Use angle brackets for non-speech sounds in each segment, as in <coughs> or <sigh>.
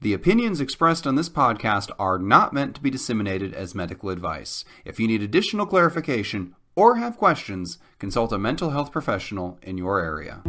The opinions expressed on this podcast are not meant to be disseminated as medical advice. If you need additional clarification or have questions, consult a mental health professional in your area.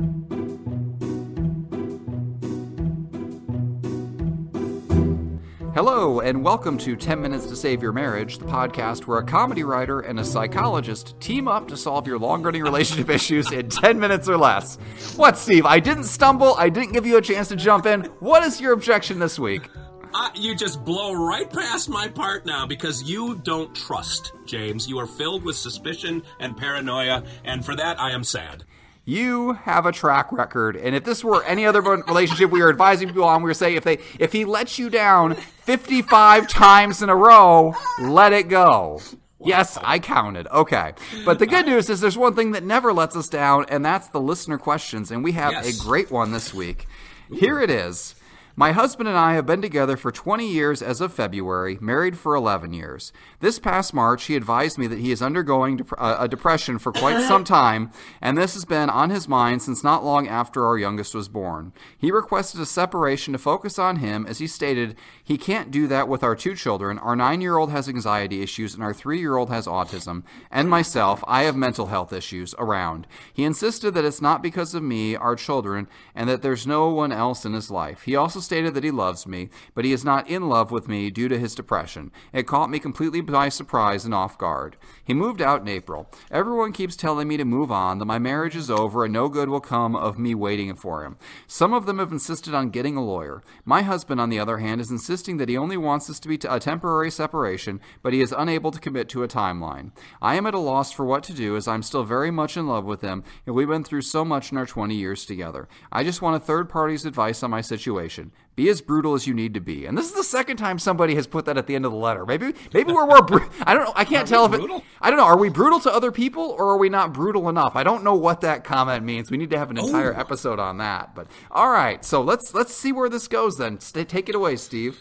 Hello, and welcome to 10 Minutes to Save Your Marriage, the podcast where a comedy writer and a psychologist team up to solve your long running relationship <laughs> issues in 10 minutes or less. What, Steve? I didn't stumble. I didn't give you a chance to jump in. What is your objection this week? Uh, you just blow right past my part now because you don't trust, James. You are filled with suspicion and paranoia, and for that I am sad. You have a track record, and if this were any other relationship we were advising people on, we would say if they if he lets you down 55 times in a row, let it go. Yes, I counted. Okay. But the good news is there's one thing that never lets us down, and that's the listener questions. And we have Yes. a great one this week. Here it is. My husband and I have been together for 20 years as of February, married for 11 years. This past March, he advised me that he is undergoing dep- uh, a depression for quite <laughs> some time, and this has been on his mind since not long after our youngest was born. He requested a separation to focus on him, as he stated he can't do that with our two children. Our nine year old has anxiety issues, and our three year old has autism. And myself, I have mental health issues around. He insisted that it's not because of me, our children, and that there's no one else in his life. He also stated that he loves me, but he is not in love with me due to his depression. It caught me completely by surprise and off guard. He moved out in April. Everyone keeps telling me to move on, that my marriage is over and no good will come of me waiting for him. Some of them have insisted on getting a lawyer. My husband, on the other hand, is insisting that he only wants this to be a temporary separation, but he is unable to commit to a timeline. I am at a loss for what to do as I'm still very much in love with him, and we've been through so much in our 20 years together. I just want a third party's advice on my situation. Be as brutal as you need to be. And this is the second time somebody has put that at the end of the letter. Maybe maybe we're more bru- I don't know. I can't tell if it brutal? I don't know. Are we brutal to other people or are we not brutal enough? I don't know what that comment means. We need to have an oh. entire Oh. episode on that. But all right, so let's let's see where this goes then. Stay, take it away, Steve.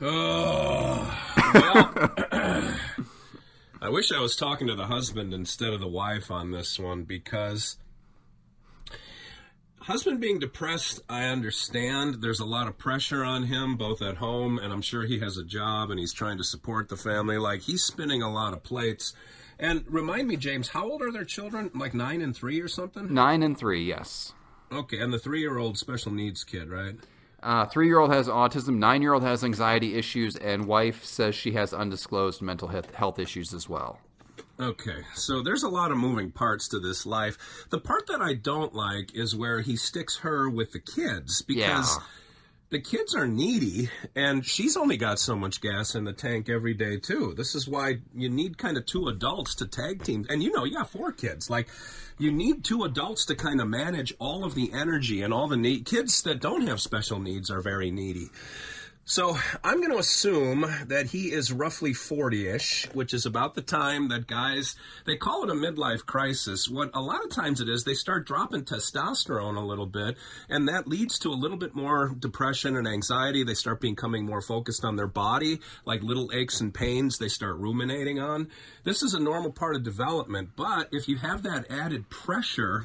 Oh, well, <coughs> <coughs> I wish I was talking to the husband instead of the wife on this one because husband being depressed, I understand. There's a lot of pressure on him, both at home, and I'm sure he has a job and he's trying to support the family. Like he's spinning a lot of plates. And remind me, James, how old are their children? Like nine and three or something? Nine and three, yes. Okay, and the three-year-old special needs kid, right? Uh, three year old has autism, nine year old has anxiety issues, and wife says she has undisclosed mental health issues as well. Okay, so there's a lot of moving parts to this life. The part that I don't like is where he sticks her with the kids because Yeah. the kids are needy and she's only got so much gas in the tank every day too. This is why you need kind of two adults to tag team. And you know, you got four kids. Like you need two adults to kind of manage all of the energy and all the need. Kids that don't have special needs are very needy. So I'm going to assume that he is roughly 40-ish, which is about the time that guys they call it a midlife crisis. What a lot of times it is, they start dropping testosterone a little bit, and that leads to a little bit more depression and anxiety. They start becoming more focused on their body, like little aches and pains they start ruminating on. This is a normal part of development, but if you have that added pressure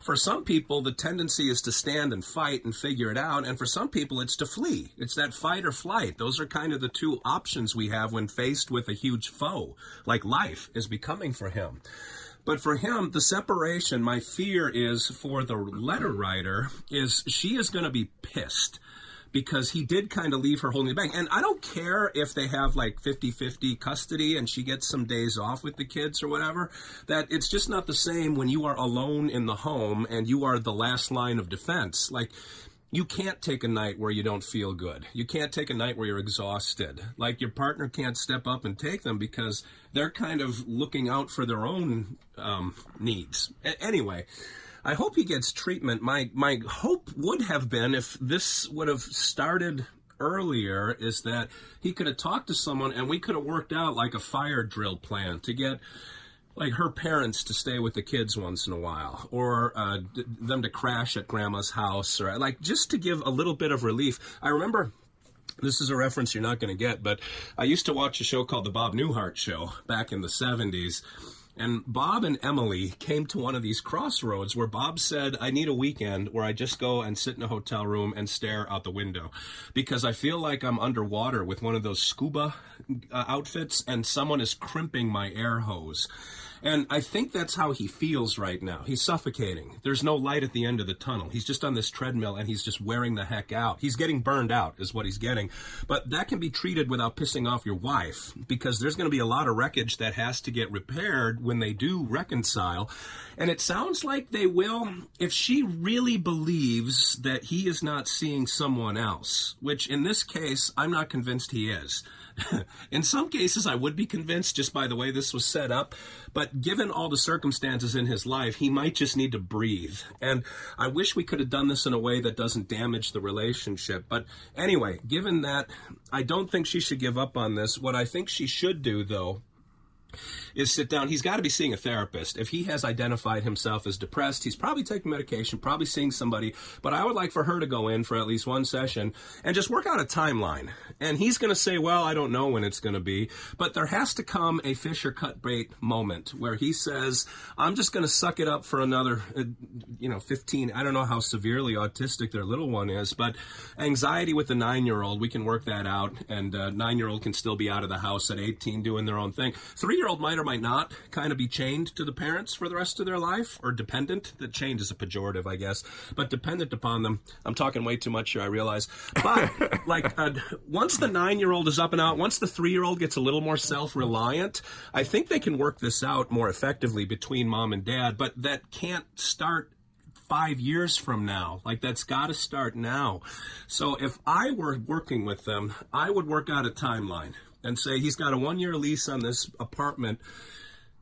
for some people, the tendency is to stand and fight and figure it out. And for some people, it's to flee. It's that fight or flight. Those are kind of the two options we have when faced with a huge foe, like life is becoming for him. But for him, the separation, my fear is for the letter writer, is she is going to be pissed because he did kind of leave her holding the bag. And I don't care if they have like 50 50 custody and she gets some days off with the kids or whatever, that it's just not the same when you are alone in the home and you are the last line of defense. Like, you can't take a night where you don't feel good. You can't take a night where you're exhausted. Like your partner can't step up and take them because they're kind of looking out for their own um, needs. A- anyway, I hope he gets treatment. My my hope would have been if this would have started earlier is that he could have talked to someone and we could have worked out like a fire drill plan to get like her parents to stay with the kids once in a while or uh, d- them to crash at grandma's house or like just to give a little bit of relief. I remember this is a reference you're not going to get, but I used to watch a show called The Bob Newhart Show back in the 70s. And Bob and Emily came to one of these crossroads where Bob said, I need a weekend where I just go and sit in a hotel room and stare out the window because I feel like I'm underwater with one of those scuba uh, outfits and someone is crimping my air hose. And I think that's how he feels right now. He's suffocating. There's no light at the end of the tunnel. He's just on this treadmill and he's just wearing the heck out. He's getting burned out, is what he's getting. But that can be treated without pissing off your wife because there's going to be a lot of wreckage that has to get repaired when they do reconcile. And it sounds like they will if she really believes that he is not seeing someone else, which in this case, I'm not convinced he is. <laughs> in some cases, I would be convinced just by the way this was set up. But given all the circumstances in his life, he might just need to breathe. And I wish we could have done this in a way that doesn't damage the relationship. But anyway, given that, I don't think she should give up on this. What I think she should do, though, is sit down. He's got to be seeing a therapist. If he has identified himself as depressed, he's probably taking medication, probably seeing somebody. But I would like for her to go in for at least one session and just work out a timeline. And he's going to say, well, I don't know when it's going to be. But there has to come a fish or cut bait moment where he says, I'm just going to suck it up for another, uh, you know, 15. I don't know how severely autistic their little one is, but anxiety with the nine year old, we can work that out. And uh, nine year old can still be out of the house at 18 doing their own thing. Three year old might or might not kind of be chained to the parents for the rest of their life or dependent. The chained is a pejorative, I guess, but dependent upon them. I'm talking way too much here, I realize. But <laughs> like uh, once the nine year old is up and out, once the three year old gets a little more self reliant, I think they can work this out more effectively between mom and dad. But that can't start five years from now. Like that's got to start now. So if I were working with them, I would work out a timeline and say he's got a one year lease on this apartment.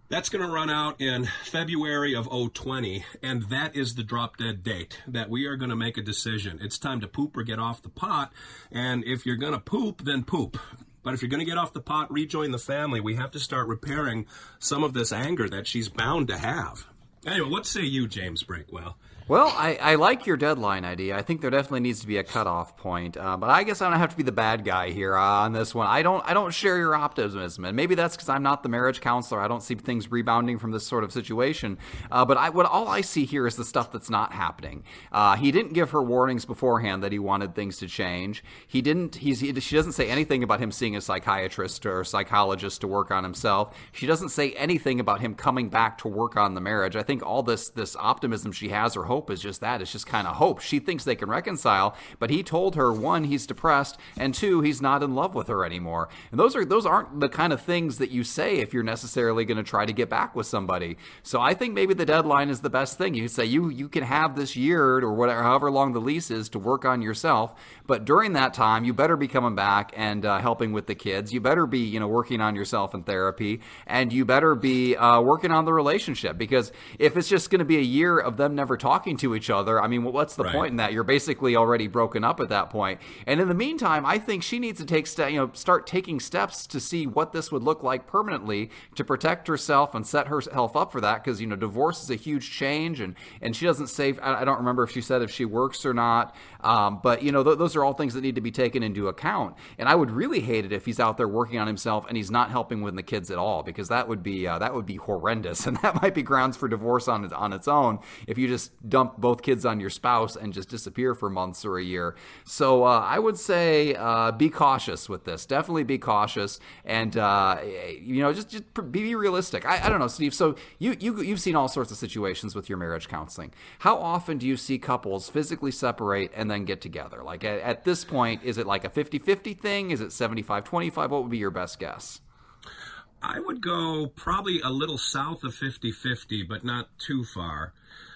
That's going to run out in February of 020, and that is the drop dead date that we are going to make a decision. It's time to poop or get off the pot, and if you're going to poop, then poop. But if you're going to get off the pot, rejoin the family, we have to start repairing some of this anger that she's bound to have. Anyway, what say you, James Breakwell? Well, I, I like your deadline idea. I think there definitely needs to be a cutoff point. Uh, but I guess I don't have to be the bad guy here uh, on this one. I don't I don't share your optimism, and maybe that's because I'm not the marriage counselor. I don't see things rebounding from this sort of situation. Uh, but I, what all I see here is the stuff that's not happening. Uh, he didn't give her warnings beforehand that he wanted things to change. He didn't. He's he, she doesn't say anything about him seeing a psychiatrist or psychologist to work on himself. She doesn't say anything about him coming back to work on the marriage. I think all this this optimism she has or hope hope is just that. It's just kind of hope. She thinks they can reconcile, but he told her one, he's depressed, and two, he's not in love with her anymore. And those are those aren't the kind of things that you say if you're necessarily going to try to get back with somebody. So I think maybe the deadline is the best thing. You say you you can have this year or whatever, however long the lease is to work on yourself, but during that time, you better be coming back and uh, helping with the kids. You better be you know working on yourself in therapy, and you better be uh, working on the relationship because if it's just going to be a year of them never talking talking to each other. I mean, what's the right. point in that? You're basically already broken up at that point. And in the meantime, I think she needs to take ste- you know start taking steps to see what this would look like permanently to protect herself and set herself up for that because you know divorce is a huge change and and she doesn't say I, don't remember if she said if she works or not. Um, but you know th- those are all things that need to be taken into account. And I would really hate it if he's out there working on himself and he's not helping with the kids at all because that would be uh, that would be horrendous <laughs> and that might be grounds for divorce on on its own if you just dump both kids on your spouse and just disappear for months or a year. So uh, I would say uh, be cautious with this. Definitely be cautious, and uh, you know just just be realistic. I, I, don't know, Steve. So you you you've seen all sorts of situations with your marriage counseling. How often do you see couples physically separate and then get together? Like at, at this point, is it like a 50-50 thing? Is it 75-25? What would be your best guess? I would go probably a little south of 50 50, but not too far.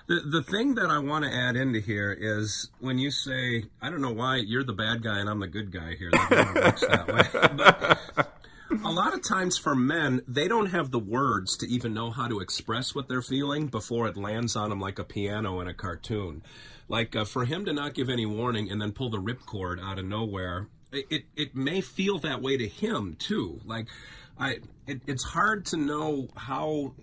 The, the thing that I want to add into here is when you say, I don't know why you're the bad guy and I'm the good guy here. That works that way. <laughs> But a lot of times for men, they don't have the words to even know how to express what they're feeling before it lands on them like a piano in a cartoon. Like uh, for him to not give any warning and then pull the ripcord out of nowhere, it, it, may feel that way to him too. Like I, it, it's hard to know how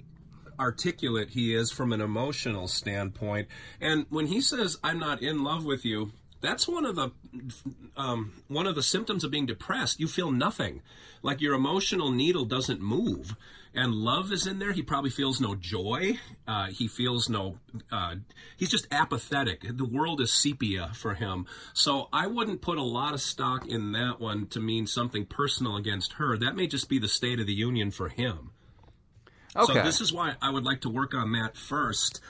articulate he is from an emotional standpoint. And when he says, I'm not in love with you, That's one of the um, one of the symptoms of being depressed. You feel nothing, like your emotional needle doesn't move, and love is in there. He probably feels no joy. Uh, he feels no. Uh, he's just apathetic. The world is sepia for him. So I wouldn't put a lot of stock in that one to mean something personal against her. That may just be the state of the union for him. Okay. So this is why I would like to work on that first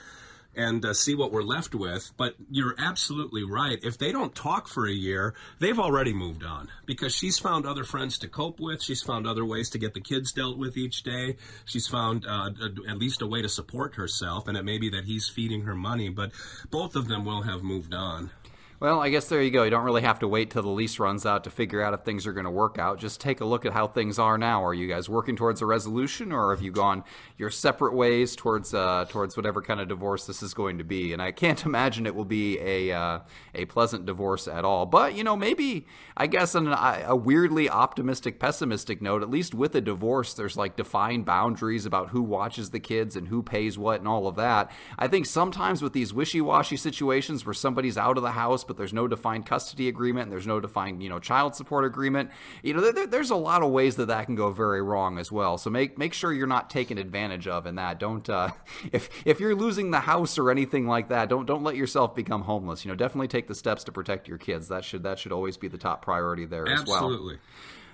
and uh, see what we're left with. But you're absolutely right. If they don't talk for a year, they've already moved on because she's found other friends to cope with. She's found other ways to get the kids dealt with each day. She's found uh, a, at least a way to support herself, and it may be that he's feeding her money, but both of them will have moved on. Well, I guess there you go. You don't really have to wait till the lease runs out to figure out if things are going to work out. Just take a look at how things are now. Are you guys working towards a resolution, or have you gone your separate ways towards uh, towards whatever kind of divorce this is going to be? And I can't <laughs> imagine it will be a uh, a pleasant divorce at all. But you know, maybe I guess on a weirdly optimistic, pessimistic note, at least with a divorce, there's like defined boundaries about who watches the kids and who pays what and all of that. I think sometimes with these wishy washy situations where somebody's out of the house but there's no defined custody agreement, and there's no defined you know child support agreement. You know, there, there's a lot of ways that that can go very wrong as well. So make make sure you're not taken advantage of in that. Don't uh, <laughs> if if you're losing the house or anything like that, don't don't let yourself become homeless. You know, definitely take the steps to protect your kids. That should that should always be the top priority there Absolutely. as well. Absolutely.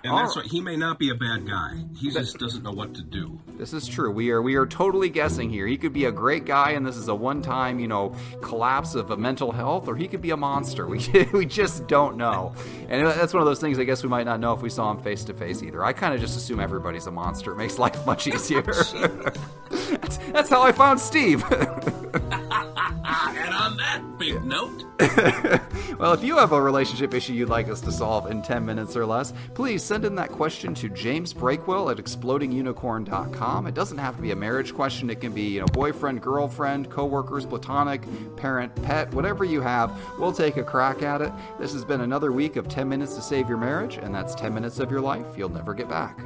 And that's what he may not be a bad guy. He just doesn't know what to do. This is true. We are we are totally guessing here. He could be a great guy, and this is a one-time, you know, collapse of a mental health, or he could be a monster. <laughs> We we just don't know, and that's one of those things. I guess we might not know if we saw him face to face either. I kind of just assume everybody's a monster. It makes <laughs> life much easier. <laughs> that's, that's how I found Steve. Note. <laughs> well, if you have a relationship issue you'd like us to solve in 10 minutes or less, please send in that question to James Breakwell at explodingunicorn.com. It doesn't have to be a marriage question. It can be, you know, boyfriend, girlfriend, coworkers, platonic, parent, pet, whatever you have. We'll take a crack at it. This has been another week of 10 minutes to save your marriage, and that's 10 minutes of your life you'll never get back.